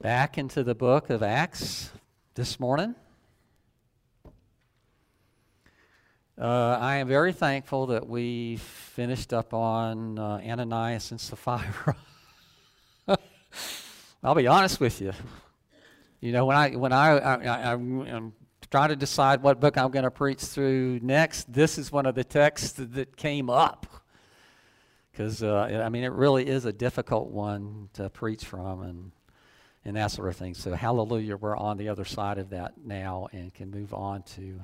back into the book of Acts this morning. Uh, I am very thankful that we finished up on uh, Ananias and Sapphira. I'll be honest with you. You know, when I when I, I, I I'm trying to decide what book I'm going to preach through next, this is one of the texts that came up because uh, I mean it really is a difficult one to preach from and and that sort of thing. So hallelujah, we're on the other side of that now and can move on to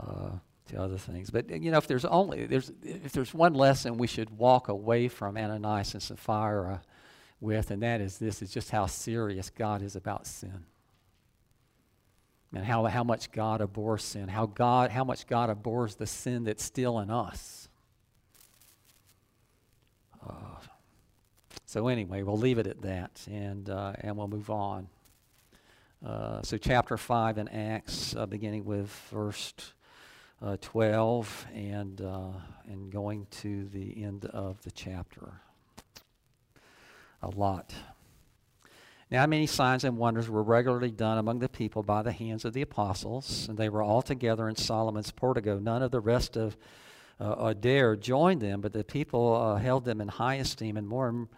uh, to other things. But you know, if there's only there's if there's one lesson we should walk away from Ananias and Sapphira with, and that is this: is just how serious God is about sin. And how, how much God abhors sin, how God how much God abhors the sin that's still in us. Uh, so anyway, we'll leave it at that, and uh, and we'll move on. Uh, so chapter five in Acts, uh, beginning with verse uh, twelve, and uh, and going to the end of the chapter. A lot. Now, many signs and wonders were regularly done among the people by the hands of the apostles, and they were all together in Solomon's portico. None of the rest of uh, dare join them, but the people uh, held them in high esteem, and more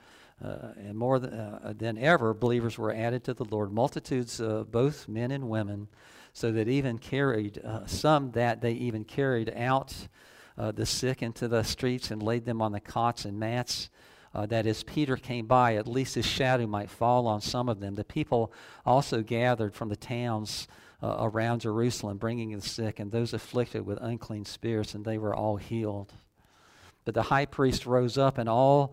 uh, and more th- uh, than ever, believers were added to the Lord, multitudes, both men and women, so that even carried uh, some that they even carried out uh, the sick into the streets and laid them on the cots and mats. Uh, that as Peter came by, at least his shadow might fall on some of them. The people also gathered from the towns uh, around Jerusalem, bringing the sick and those afflicted with unclean spirits, and they were all healed. But the high priest rose up, and all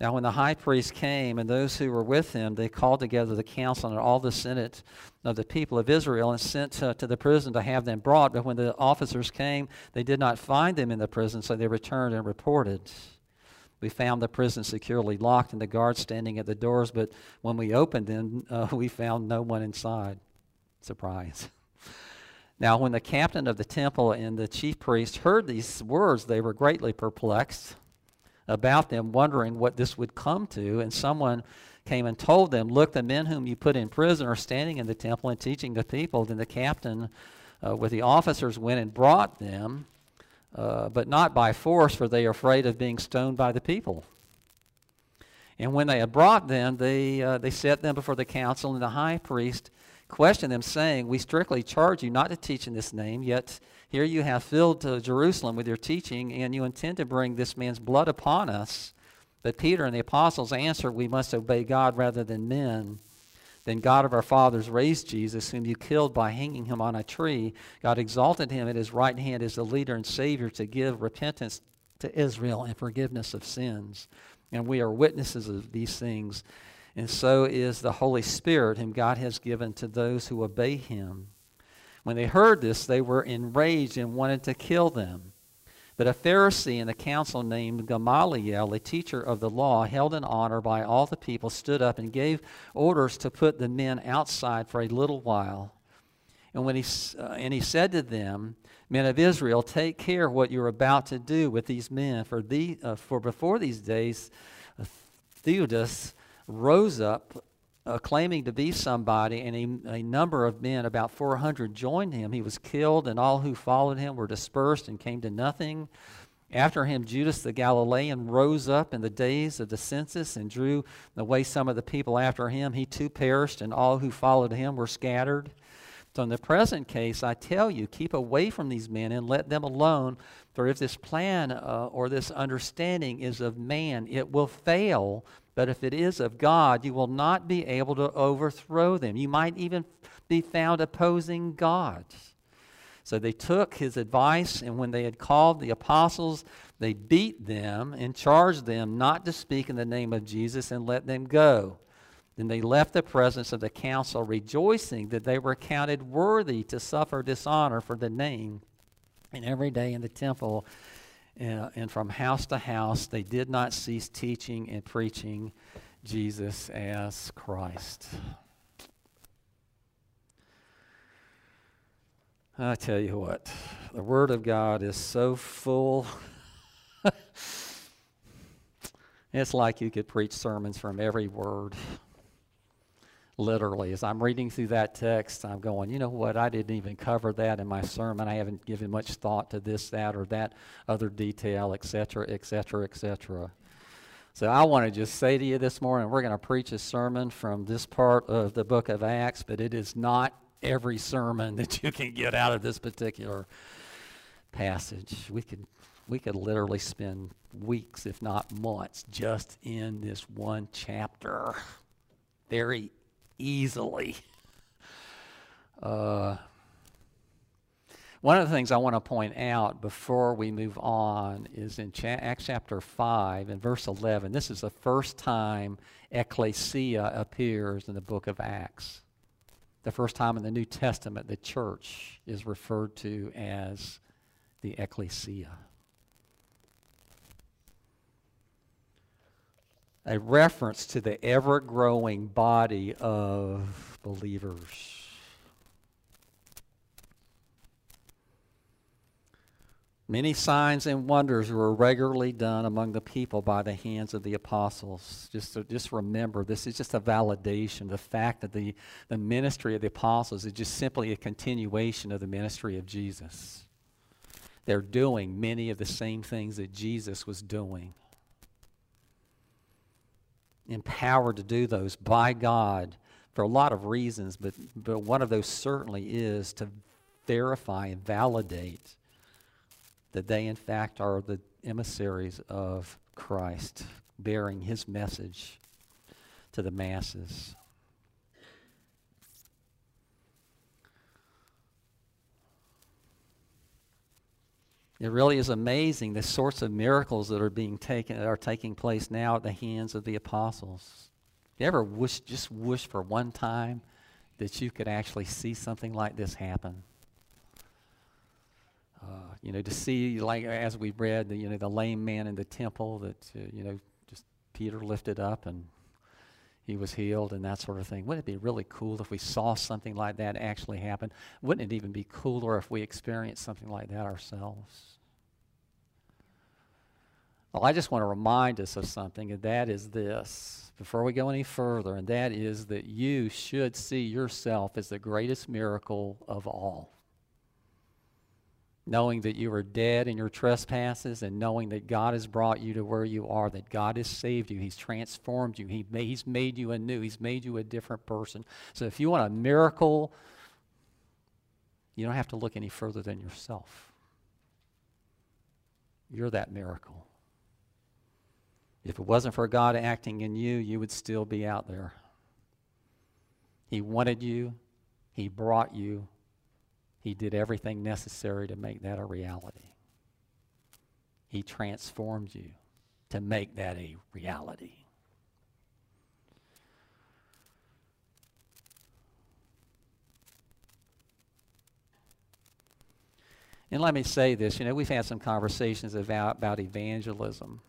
Now, when the high priest came and those who were with him, they called together the council and all the senate of the people of Israel and sent to, the prison to have them brought. But when the officers came, they did not find them in the prison, so they returned and reported. We found the prison securely locked and the guards standing at the doors, but when we opened them, uh, we found no one inside. Surprise. Now, when the captain of the temple and the chief priest heard these words, they were greatly perplexed about them, wondering what this would come to. And someone came and told them, Look, the men whom you put in prison are standing in the temple and teaching the people. Then the captain uh, with the officers went and brought them, uh, but not by force, for they are afraid of being stoned by the people. And when they had brought them, they, uh, they set them before the council, and the high priest questioned them, saying, We strictly charge you not to teach in this name, yet here you have filled Jerusalem with your teaching, and you intend to bring this man's blood upon us. But Peter and the apostles answered, We must obey God rather than men. Then God of our fathers raised Jesus, whom you killed by hanging him on a tree. God exalted him at his right hand as the leader and Savior to give repentance to Israel and forgiveness of sins. And we are witnesses of these things. And so is the Holy Spirit, whom God has given to those who obey him. When they heard this, they were enraged and wanted to kill them. But a Pharisee in the council named Gamaliel, a teacher of the law, held in honor by all the people, stood up and gave orders to put the men outside for a little while. And when he uh, and he said to them, "Men of Israel, take care what you're about to do with these men, for the uh, for before these days, uh, Theudas rose up uh, claiming to be somebody, and a, a, number of men, about 400, joined him. He was killed, and all who followed him were dispersed and came to nothing. After him, Judas the Galilean rose up in the days of the census and drew away some of the people after him. He too perished, and all who followed him were scattered. So, in the present case, I tell you, keep away from these men and let them alone. For if this plan uh, or this understanding is of man, it will fail but if it is of God, you will not be able to overthrow them. You might even be found opposing God. So they took his advice, and when they had called the apostles, they beat them and charged them not to speak in the name of Jesus and let them go. Then they left the presence of the council, rejoicing that they were counted worthy to suffer dishonor for the name. And every day in the temple, and, and from house to house they did not cease teaching and preaching Jesus as Christ. I tell you what, the Word of God is so full. it's like you could preach sermons from every word. Literally, as I'm reading through that text, I'm going, you know what? I didn't even cover that in my sermon. I haven't given much thought to this, that, or that other detail, etc., etc., etc. So I want to just say to you this morning, we're going to preach a sermon from this part of the book of Acts, but it is not every sermon that you can get out of this particular passage. We could we could literally spend weeks, if not months, just in this one chapter. Very easily. Uh, one of the things I want to point out before we move on is in cha- Acts chapter 5 and verse 11. This is the first time ecclesia appears in the book of Acts the first time in the New Testament the church is referred to as the ecclesia. A reference to the ever growing body of believers. Many signs and wonders were regularly done among the people by the hands of the apostles. Just, to, just remember, this is just a validation. The fact that the, the ministry of the apostles is just simply a continuation of the ministry of Jesus. They're doing many of the same things that Jesus was doing. Empowered to do those by God for a lot of reasons, but, but one of those certainly is to verify and validate that they, in fact, are the emissaries of Christ, bearing his message to the masses. It really is amazing the sorts of miracles that are being taken that are taking place now at the hands of the apostles. You ever wish just wish for one time that you could actually see something like this happen? Uh, you know, to see, like as we read, the, you know, the lame man in the temple that, uh, you know, just Peter lifted up and he was healed and that sort of thing. Wouldn't it be really cool if we saw something like that actually happen? Wouldn't it even be cooler if we experienced something like that ourselves? Well, I just want to remind us of something, and that is this before we go any further, and that is that you should see yourself as the greatest miracle of all knowing that you are dead in your trespasses and knowing that God has brought you to where you are, that God has saved you, He's transformed you, he He's made you anew, He's made you a different person. So if you want a miracle, you don't have to look any further than yourself. You're that miracle. If it wasn't for God acting in you, you would still be out there. He wanted you, He brought you, he did everything necessary to make that a reality. He transformed you to make that a reality. And let me say this, you know, we've had some conversations about, about evangelism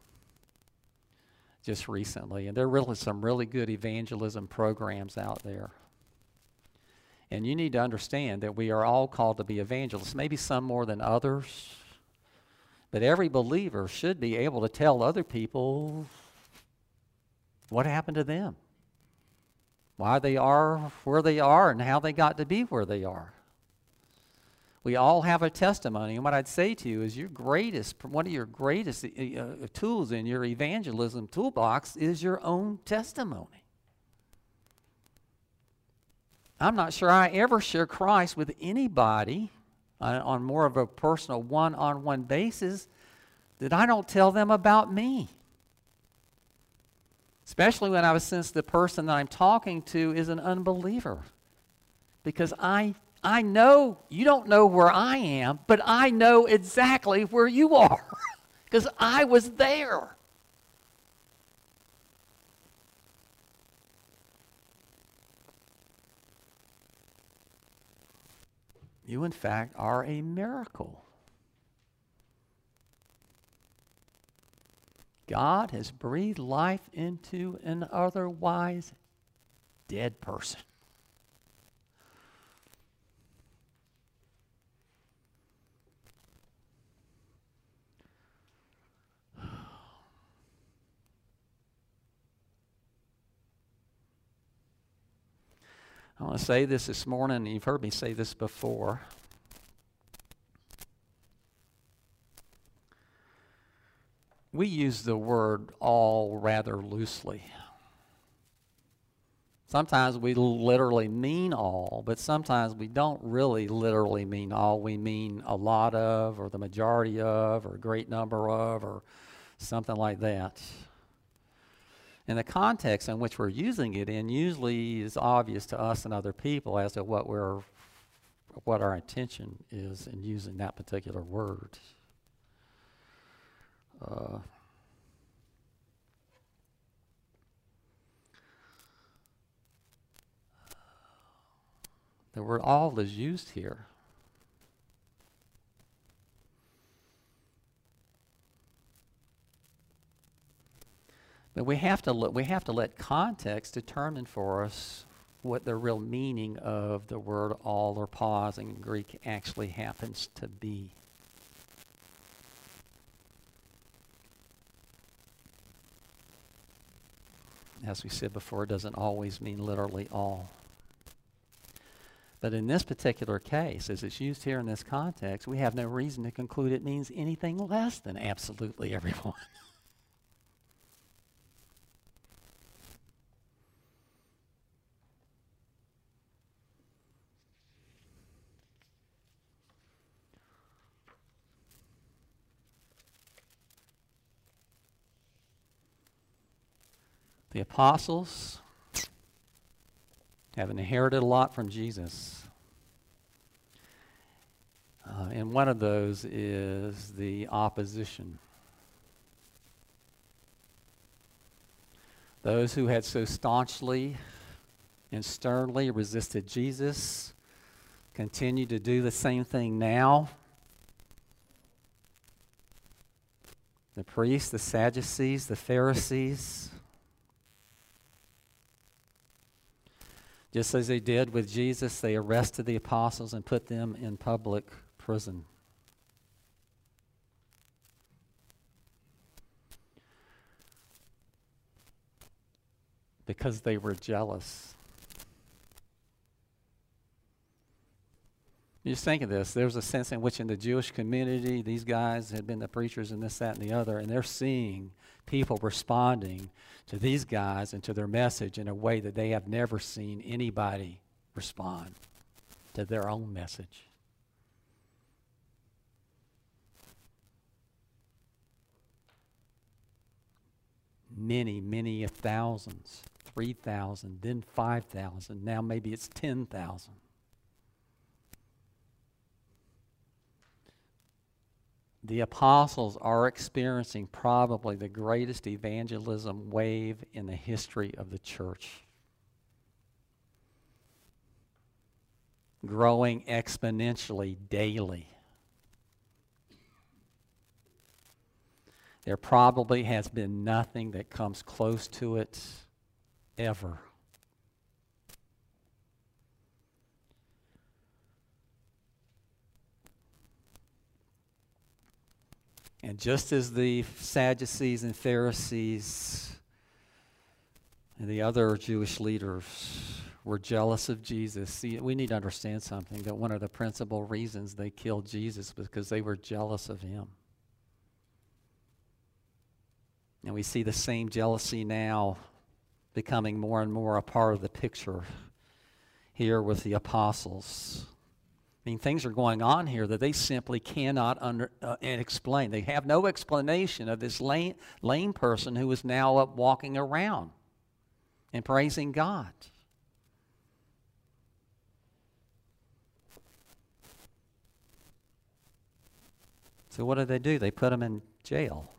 just recently, and there are really some really good evangelism programs out there. And you need to understand that we are all called to be evangelists, maybe some more than others. But every believer should be able to tell other people what happened to them, why they are where they are, and how they got to be where they are. We all have a testimony, and what I'd say to you is your greatest, one of your greatest uh, uh tools in your evangelism toolbox is your own testimony. I'm not sure I ever share Christ with anybody on, on more of a personal one on one basis that I don't tell them about me. Especially when I since the person that I'm talking to is an unbeliever. Because I I know you don't know where I am, but I know exactly where you are. Because I was there. You, in fact, are a miracle. God has breathed life into an otherwise dead person. I want to say this this morning, you've heard me say this before. We use the word all rather loosely. Sometimes we literally mean all, but sometimes we don't really literally mean all. We mean a lot of, or the majority of, or a great number of, or something like that. And the context in which we're using it in usually is obvious to us and other people as to what we're what our intention is in using that particular word. Uh, the word all is used here. But we have to look, we have to let context determine for us what the real meaning of the word all or pas in Greek actually happens to be. As we said before, it doesn't always mean literally all. But in this particular case, as it's used here in this context, we have no reason to conclude it means anything less than absolutely everyone. The apostles have inherited a lot from Jesus. Uh, and one of those is the opposition. Those who had so staunchly and sternly resisted Jesus continue to do the same thing now. The priests, the Sadducees, the Pharisees, Just as they did with Jesus, they arrested the apostles and put them in public prison. Because they were jealous. You just think of this. There's a sense in which, in the Jewish community, these guys had been the preachers and this, that, and the other, and they're seeing people responding to these guys and to their message in a way that they have never seen anybody respond to their own message. Many, many thousands, 3,000, then 5,000, now maybe it's 10,000. The apostles are experiencing probably the greatest evangelism wave in the history of the church. Growing exponentially daily. There probably has been nothing that comes close to it ever. And just as the Sadducees and Pharisees and the other Jewish leaders were jealous of Jesus, see, we need to understand something that one of the principal reasons they killed Jesus was because they were jealous of him. And we see the same jealousy now becoming more and more a part of the picture here with the apostles. I mean, things are going on here that they simply cannot under, uh, explain. They have no explanation of this lame, lame person who is now up walking around and praising God. So, what do they do? They put him in jail.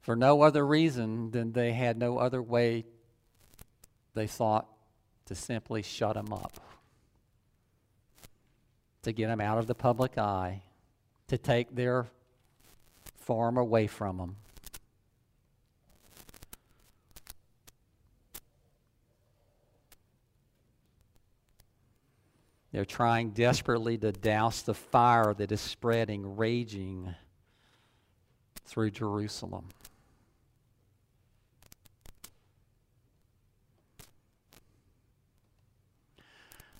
For no other reason than they had no other way, they thought, to simply shut them up, to get them out of the public eye, to take their far away from them. They're trying desperately to douse the fire that is spreading, raging through Jerusalem.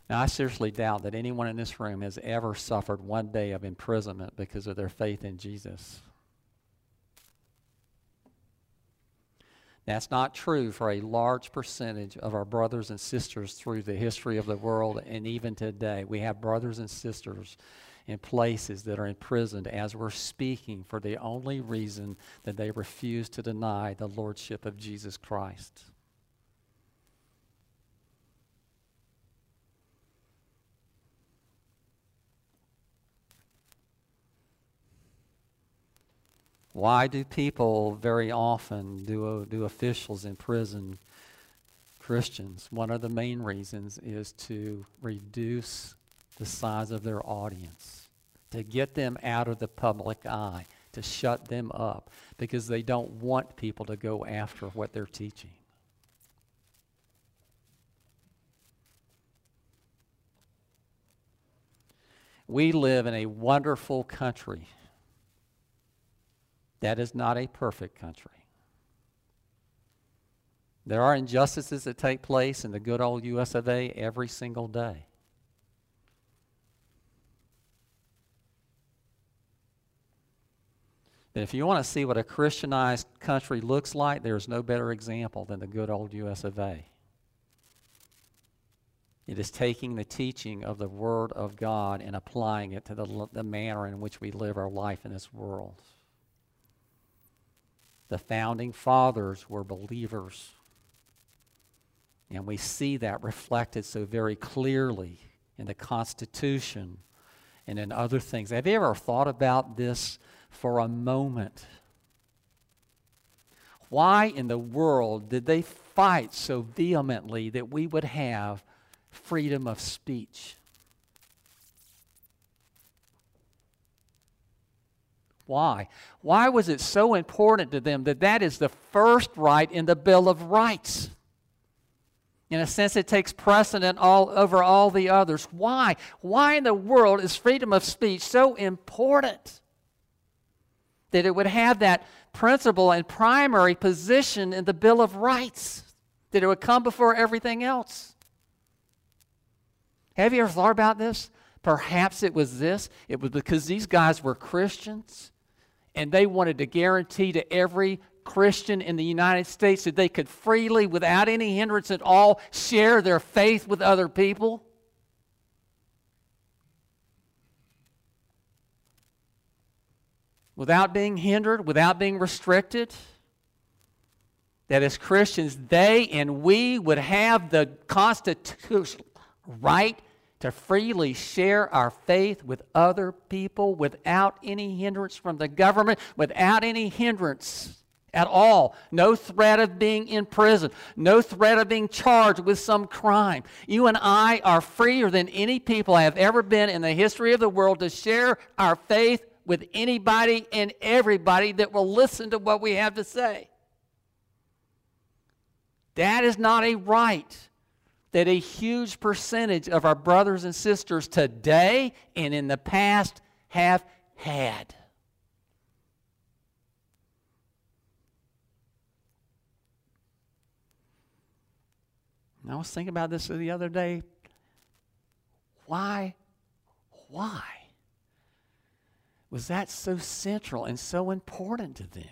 Now, I seriously doubt that anyone in this room has ever suffered one day of imprisonment because of their faith in Jesus. That's not true for a large percentage of our brothers and sisters through the history of the world and even today. We have brothers and sisters in places that are imprisoned as we're speaking for the only reason that they refuse to deny the lordship of Jesus Christ. Why do people very often, do, uh, do officials imprison Christians? One of the main reasons is to reduce the size of their audience, to get them out of the public eye, to shut them up, because they don't want people to go after what they're teaching. We live in a wonderful country that is not a perfect country. There are injustices that take place in the good old US of A every single day. But if you want to see what a Christianized country looks like, there's no better example than the good old US of A. It is taking the teaching of the Word of God and applying it to the, the manner in which we live our life in this world. The founding fathers were believers. And we see that reflected so very clearly in the Constitution and in other things. Have you ever thought about this for a moment? Why in the world did they fight so vehemently that we would have freedom of speech? Why? Why was it so important to them that that is the first right in the Bill of Rights? In a sense, it takes precedent all over all the others. Why? Why in the world is freedom of speech so important that it would have that principal and primary position in the Bill of Rights? That it would come before everything else? Have you ever thought about this? Perhaps it was this. It was because these guys were Christians and they wanted to guarantee to every Christian in the United States that they could freely, without any hindrance at all, share their faith with other people. Without being hindered, without being restricted. That as Christians, they and we would have the constitutional right to freely share our faith with other people without any hindrance from the government, without any hindrance at all. No threat of being in prison, no threat of being charged with some crime. You and I are freer than any people I have ever been in the history of the world to share our faith with anybody and everybody that will listen to what we have to say. That is not a right that a huge percentage of our brothers and sisters today and in the past have had. And I was thinking about this the other day. Why? Why was that so central and so important to them?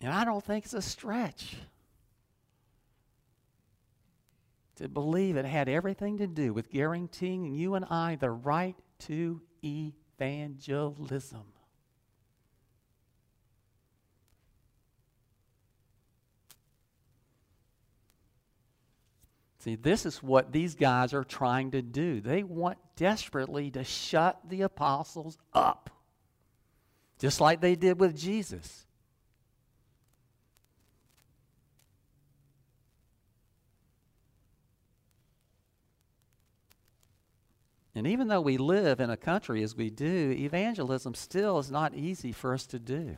And I don't think it's a stretch. To believe it had everything to do with guaranteeing you and I the right to evangelism. See, this is what these guys are trying to do. They want desperately to shut the apostles up, just like they did with Jesus. And even though we live in a country as we do, evangelism still is not easy for us to do.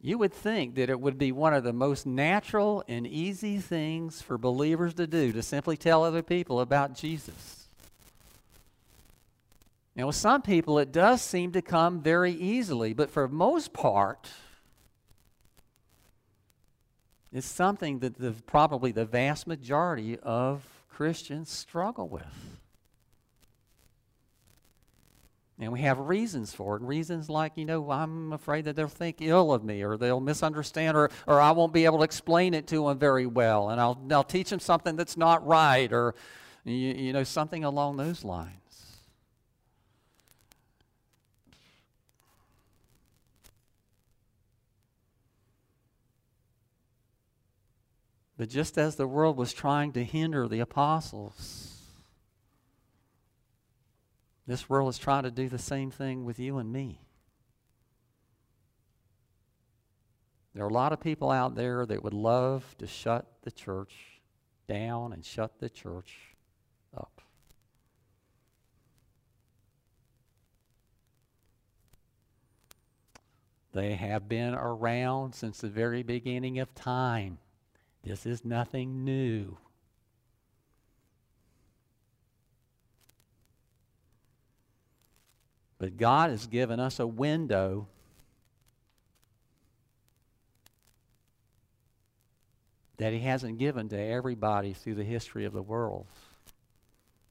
You would think that it would be one of the most natural and easy things for believers to do to simply tell other people about Jesus. Now, with some people, it does seem to come very easily, but for most part, it's something that the, probably the vast majority of Christians struggle with. And we have reasons for it. Reasons like, you know, I'm afraid that they'll think ill of me or they'll misunderstand or, or I won't be able to explain it to them very well and I'll, I'll teach them something that's not right or, you, you know, something along those lines. But just as the world was trying to hinder the apostles, this world is trying to do the same thing with you and me. There are a lot of people out there that would love to shut the church down and shut the church up. They have been around since the very beginning of time. This is nothing new. But God has given us a window that He hasn't given to everybody through the history of the world.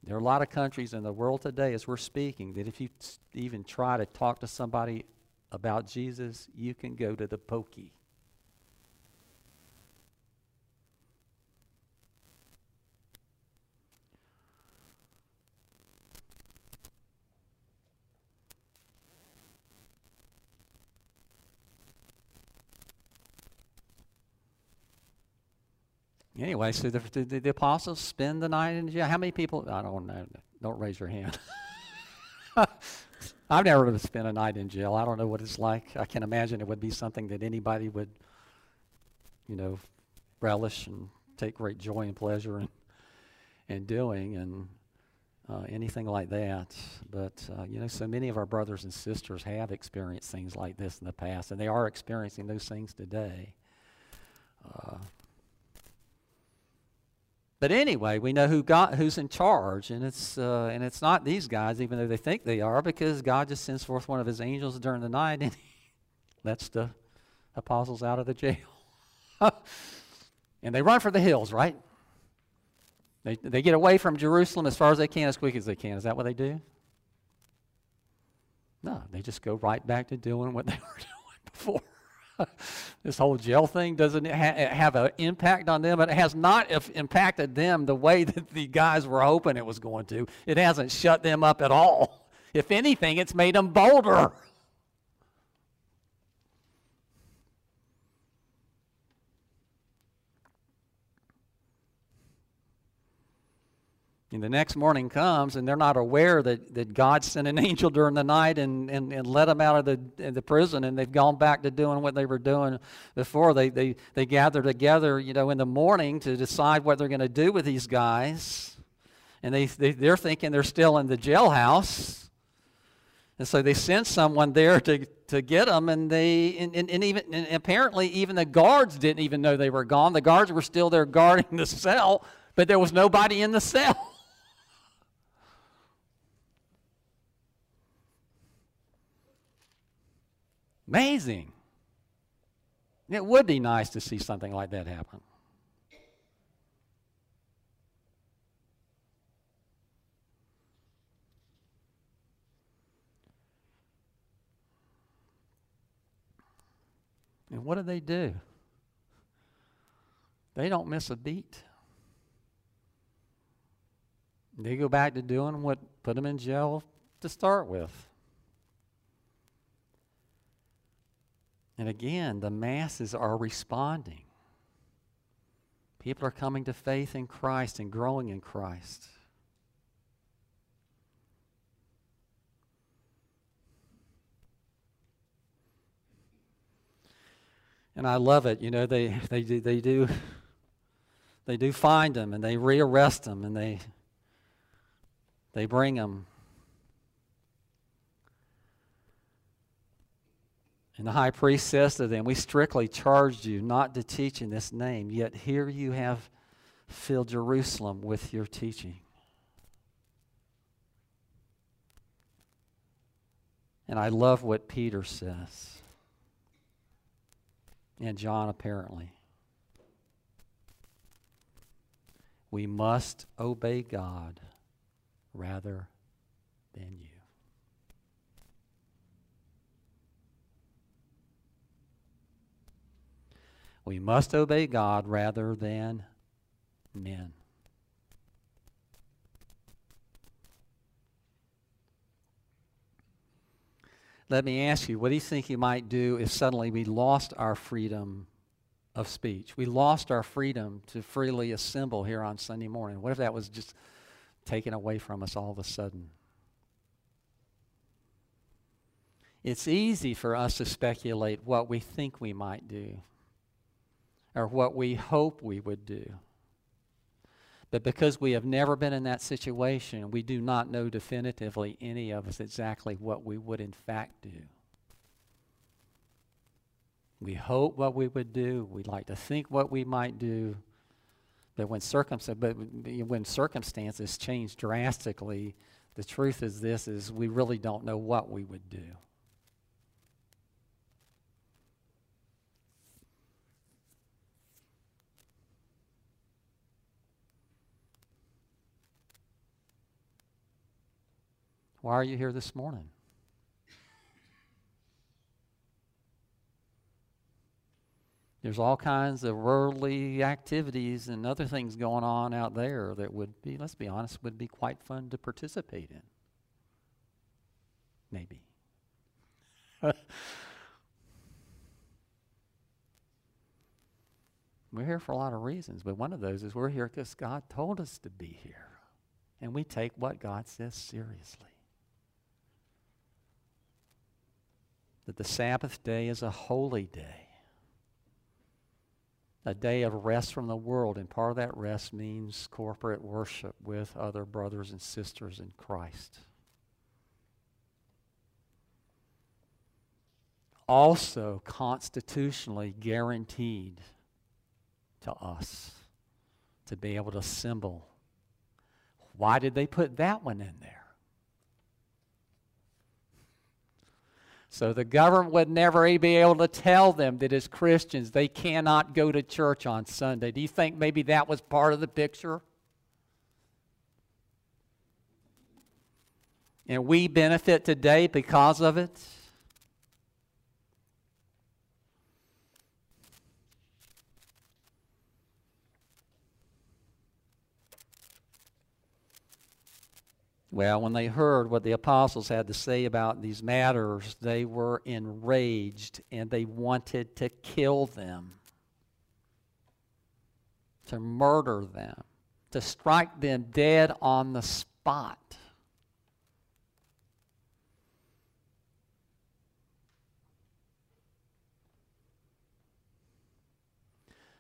There are a lot of countries in the world today, as we're speaking, that if you even try to talk to somebody about Jesus, you can go to the pokey. Anyway, so the, the, the, apostles spend the night in jail. How many people? I don't know. Don't raise your hand. I've never spent a night in jail. I don't know what it's like. I can imagine it would be something that anybody would, you know, relish and take great joy and pleasure in, in doing and uh, anything like that. But, uh, you know, so many of our brothers and sisters have experienced things like this in the past, and they are experiencing those things today. Uh, but anyway, we know who got who's in charge, and it's uh, and it's not these guys, even though they think they are, because God just sends forth one of His angels during the night, and He lets the apostles out of the jail, and they run for the hills, right? They they get away from Jerusalem as far as they can, as quick as they can. Is that what they do? No, they just go right back to doing what they were doing before. this whole jail thing doesn't ha- have an impact on them. It has not impacted them the way that the guys were hoping it was going to. It hasn't shut them up at all. If anything, it's made them bolder. And the next morning comes, and they're not aware that, that God sent an angel during the night and, and, and let them out of the, the prison, and they've gone back to doing what they were doing before. They, they, they gather together, you know, in the morning to decide what they're going to do with these guys. And they, they, they're thinking they're still in the jailhouse. And so they sent someone there to, to get them, and they and, and, and even and apparently even the guards didn't even know they were gone. The guards were still there guarding the cell, but there was nobody in the cell. Amazing. It would be nice to see something like that happen. And what do they do? They don't miss a beat. They go back to doing what put them in jail to start with. And again, the masses are responding. People are coming to faith in Christ and growing in Christ. And I love it. You know, they, they, do, they, do, they do find them and they rearrest them and they They bring him. And the high priest says to them, We strictly charged you not to teach in this name, yet here you have filled Jerusalem with your teaching. And I love what Peter says, and John apparently. We must obey God rather than you. We must obey God rather than men. Let me ask you, what do you think you might do if suddenly we lost our freedom of speech? We lost our freedom to freely assemble here on Sunday morning. What if that was just taken away from us all of a sudden? It's easy for us to speculate what we think we might do or what we hope we would do. But because we have never been in that situation, we do not know definitively, any of us, exactly what we would in fact do. We hope what we would do. We like to think what we might do. But when, circumstances, but when circumstances change drastically, the truth is this is we really don't know what we would do. Why are you here this morning? There's all kinds of worldly activities and other things going on out there that would be, let's be honest, would be quite fun to participate in. Maybe. we're here for a lot of reasons, but one of those is we're here because God told us to be here. And we take what God says seriously. That the Sabbath day is a holy day, a day of rest from the world, and part of that rest means corporate worship with other brothers and sisters in Christ. Also, constitutionally guaranteed to us to be able to assemble. Why did they put that one in there? So the government would never be able to tell them that as Christians they cannot go to church on Sunday. Do you think maybe that was part of the picture? And we benefit today because of it? Well, when they heard what the apostles had to say about these matters, they were enraged and they wanted to kill them, to murder them, to strike them dead on the spot.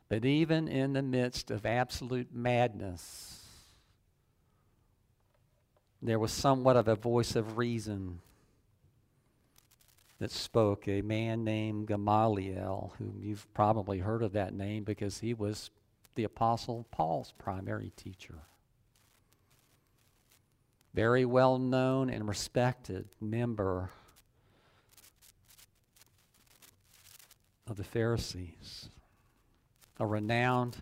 But even in the midst of absolute madness, there was somewhat of a voice of reason that spoke, a man named Gamaliel, whom you've probably heard of that name because he was the Apostle Paul's primary teacher. Very well known and respected member of the Pharisees, a renowned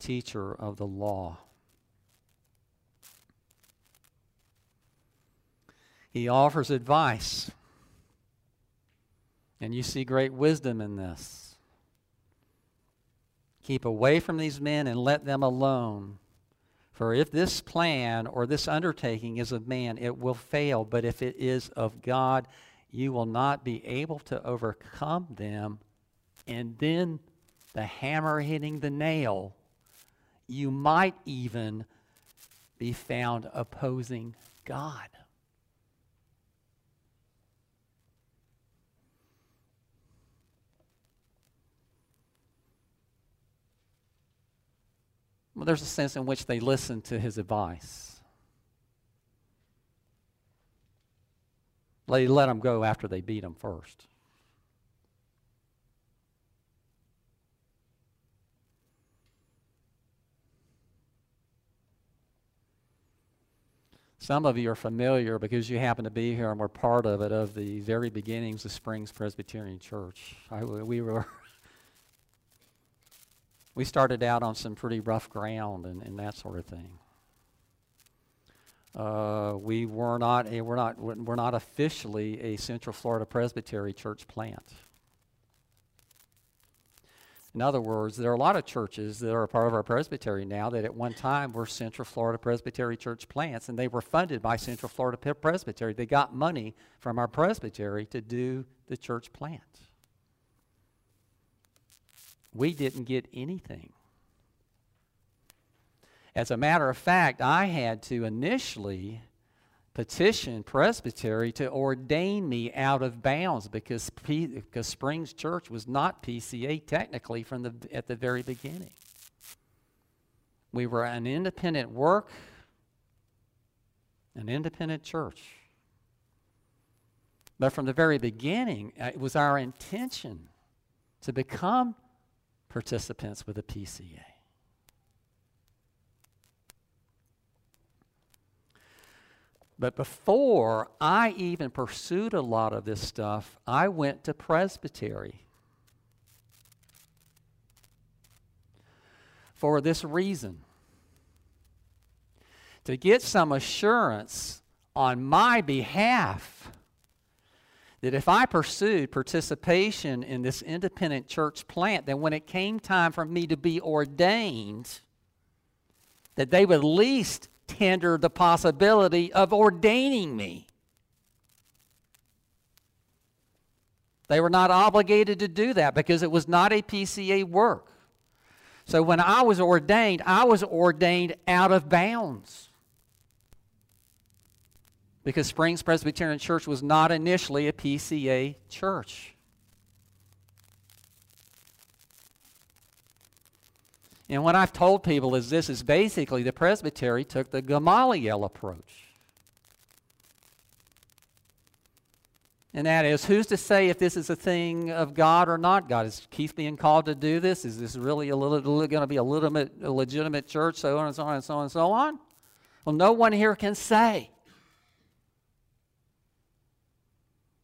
teacher of the law. He offers advice. And you see great wisdom in this. Keep away from these men and let them alone. For if this plan or this undertaking is of man, it will fail. But if it is of God, you will not be able to overcome them. And then the hammer hitting the nail, you might even be found opposing God. Well, there's a sense in which they listened to his advice. They let them go after they beat them first. Some of you are familiar because you happen to be here and were part of it of the very beginnings of Springs Presbyterian Church. I, we were we started out on some pretty rough ground and, and that sort of thing. Uh, we were not a, we're not we're not officially a Central Florida Presbytery church plant. In other words, there are a lot of churches that are a part of our presbytery now that at one time were Central Florida Presbytery church plants, and they were funded by Central Florida Presbytery. They got money from our presbytery to do the church plant. We didn't get anything. As a matter of fact, I had to initially petition presbytery to ordain me out of bounds because, P, because Springs Church was not PCA technically from the, at the very beginning. We were an independent work, an independent church. But from the very beginning, uh, it was our intention to become participants with a PCA. But before I even pursued a lot of this stuff, I went to presbytery. For this reason to get some assurance on my behalf that if I pursued participation in this independent church plant, then when it came time for me to be ordained, that they would at least tender the possibility of ordaining me. They were not obligated to do that because it was not a PCA work. So when I was ordained, I was ordained out of bounds. Because Springs Presbyterian Church was not initially a PCA church. And what I've told people is this is basically the presbytery took the Gamaliel approach. And that is, who's to say if this is a thing of God or not God? Is Keith being called to do this? Is this really going to be a legitimate, a legitimate church? So on and so on and so on and so on. Well, no one here can say.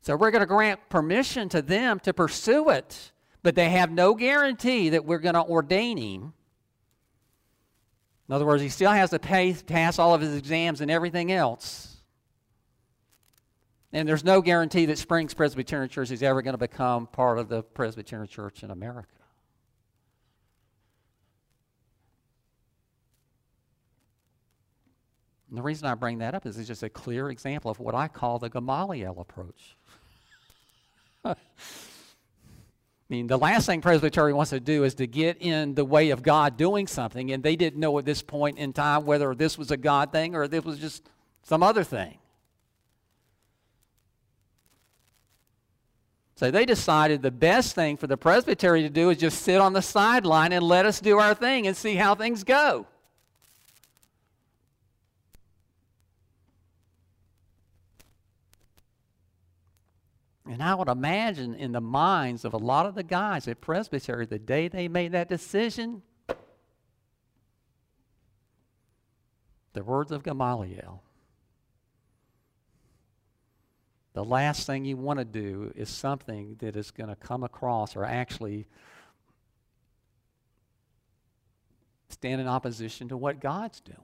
So we're going to grant permission to them to pursue it, but they have no guarantee that we're going to ordain him in other words, he still has to pay, pass all of his exams and everything else. And there's no guarantee that Springs Presbyterian Church is ever going to become part of the Presbyterian Church in America. And the reason I bring that up is it's just a clear example of what I call the Gamaliel approach. mean, the last thing Presbytery wants to do is to get in the way of God doing something, and they didn't know at this point in time whether this was a God thing or this was just some other thing. So they decided the best thing for the presbytery to do is just sit on the sideline and let us do our thing and see how things go. And I would imagine in the minds of a lot of the guys at Presbytery, the day they made that decision, the words of Gamaliel. The last thing you want to do is something that is going to come across or actually stand in opposition to what God's doing.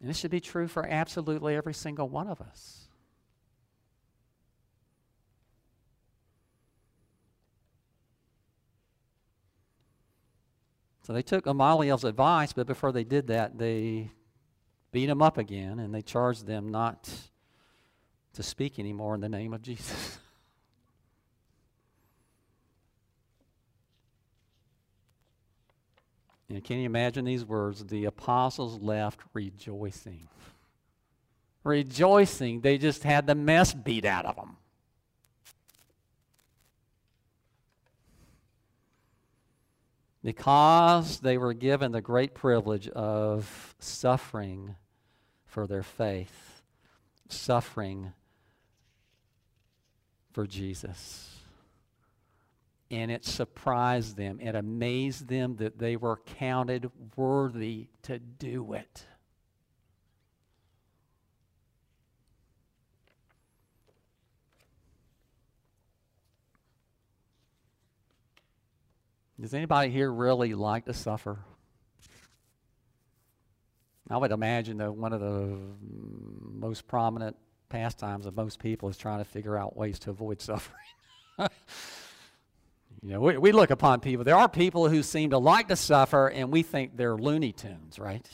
And this should be true for absolutely every single one of us. So they took Gamaliel's advice, but before they did that, they beat him up again and they charged them not to speak anymore in the name of Jesus. And can you imagine these words? The apostles left rejoicing. Rejoicing. They just had the mess beat out of them. Because they were given the great privilege of suffering for their faith. suffering for Jesus. And it surprised them. It amazed them that they were counted worthy to do it. Does anybody here really like to suffer? I would imagine that one of the most prominent pastimes of most people is trying to figure out ways to avoid suffering. you know, we, we look upon people. There are people who seem to like to suffer, and we think they're Looney Tunes, right?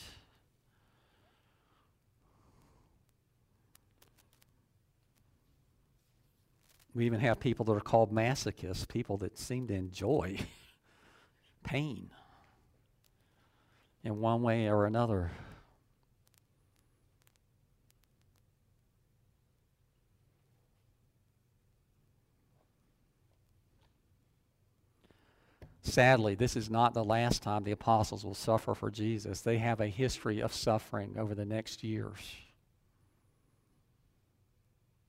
We even have people that are called masochists, people that seem to enjoy pain in one way or another. Sadly, this is not the last time the apostles will suffer for Jesus. They have a history of suffering over the next years.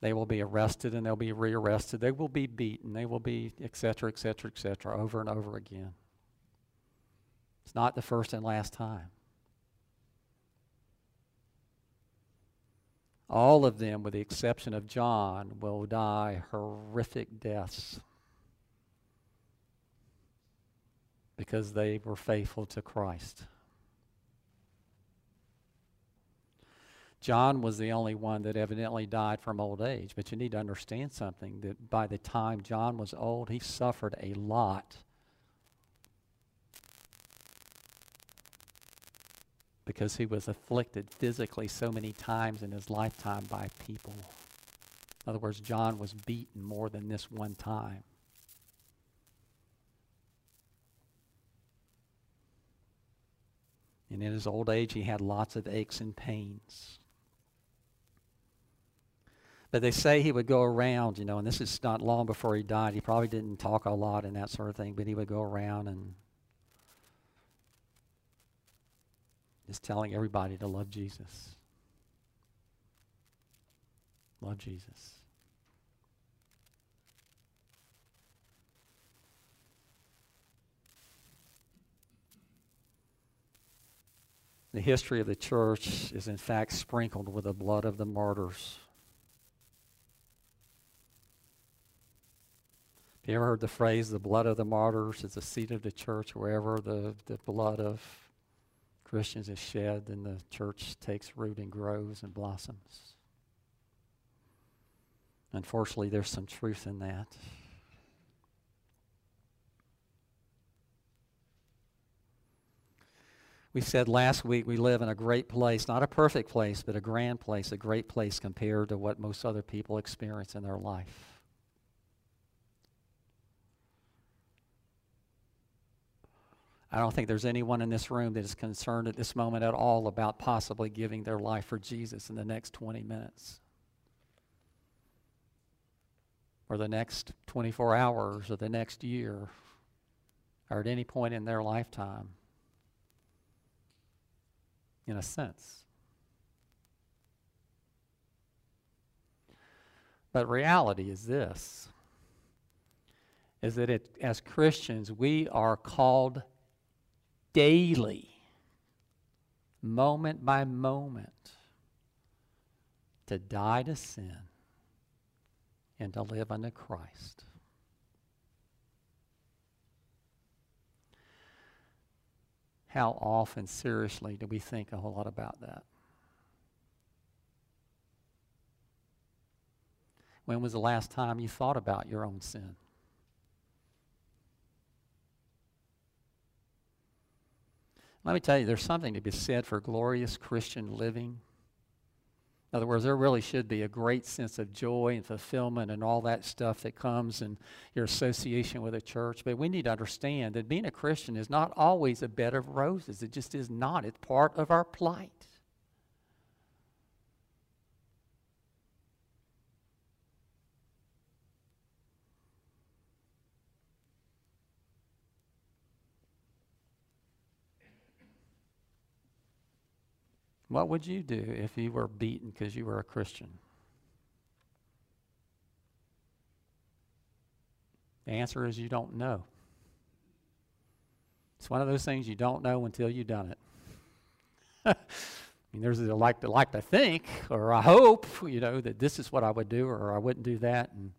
They will be arrested and they'll be rearrested. They will be beaten. They will be, etc., etc., etc., over and over again. It's not the first and last time. All of them, with the exception of John, will die horrific deaths. because they were faithful to Christ. John was the only one that evidently died from old age, but you need to understand something that by the time John was old, he suffered a lot. Because he was afflicted physically so many times in his lifetime by people. In other words, John was beaten more than this one time. And in his old age, he had lots of aches and pains. But they say he would go around, you know, and this is not long before he died. He probably didn't talk a lot and that sort of thing, but he would go around and just telling everybody to love Jesus. Love Jesus. The history of the church is, in fact, sprinkled with the blood of the martyrs. Have you ever heard the phrase, the blood of the martyrs is the seat of the church? Wherever the, the blood of Christians is shed, then the church takes root and grows and blossoms. Unfortunately, there's some truth in that. We said last week we live in a great place, not a perfect place, but a grand place, a great place compared to what most other people experience in their life. I don't think there's anyone in this room that is concerned at this moment at all about possibly giving their life for Jesus in the next 20 minutes or the next 24 hours or the next year or at any point in their lifetime in a sense. But reality is this is that it, as Christians, we are called daily, moment by moment, to die to sin and to live unto Christ. How often, seriously, do we think a whole lot about that? When was the last time you thought about your own sin? Let me tell you, there's something to be said for glorious Christian living. In other words, there really should be a great sense of joy and fulfillment and all that stuff that comes in your association with a church. But we need to understand that being a Christian is not always a bed of roses. It just is not. It's part of our plight. What would you do if you were beaten because you were a Christian? The answer is you don't know. It's one of those things you don't know until you've done it. I mean, there's the like to like to think, or I hope, you know, that this is what I would do, or I wouldn't do that, and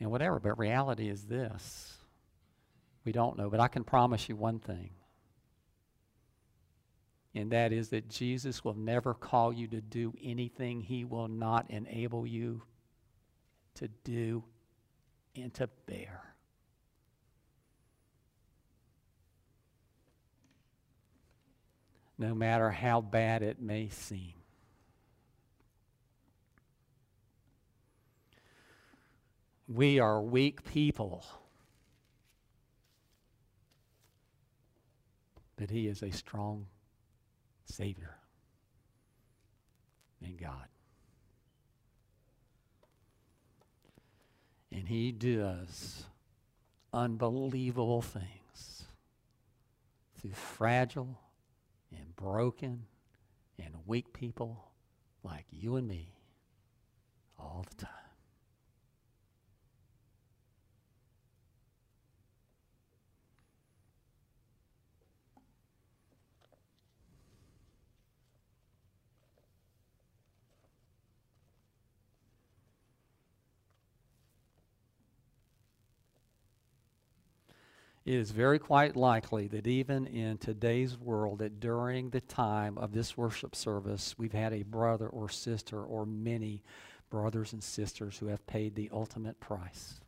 and whatever. But reality is this: we don't know. But I can promise you one thing: and that is that Jesus will never call you to do anything He will not enable you to do and to bear. No matter how bad it may seem. We are weak people. But He is a strong Savior and God. And he does unbelievable things through fragile and broken and weak people like you and me all the time. It is very quite likely that even in today's world, that during the time of this worship service, we've had a brother or sister or many brothers and sisters who have paid the ultimate price.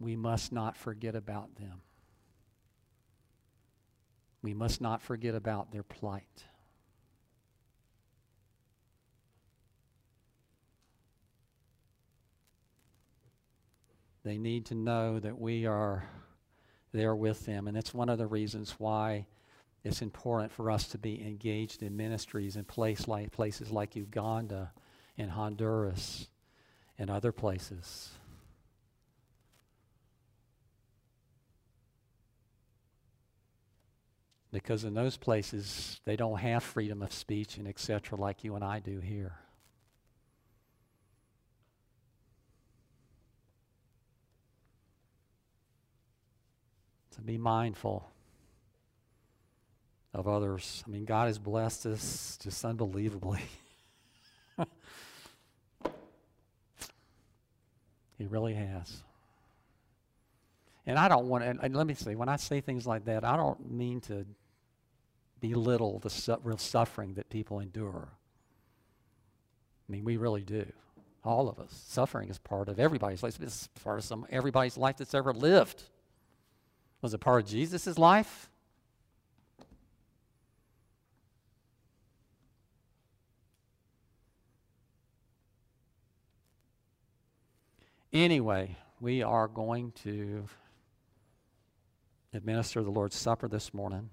We must not forget about them. We must not forget about their plight. They need to know that we are there with them. And that's one of the reasons why it's important for us to be engaged in ministries in place like, places like Uganda and Honduras and other places. Because in those places, they don't have freedom of speech and etc. like you and I do here. To be mindful of others. I mean, God has blessed us just unbelievably. he really has. And I don't want to, and let me say, when I say things like that, I don't mean to belittle the su- real suffering that people endure. I mean, we really do. All of us. Suffering is part of everybody's life. It's part of some everybody's life that's ever lived. Was a part of Jesus' life? Anyway, we are going to administer the Lord's Supper this morning.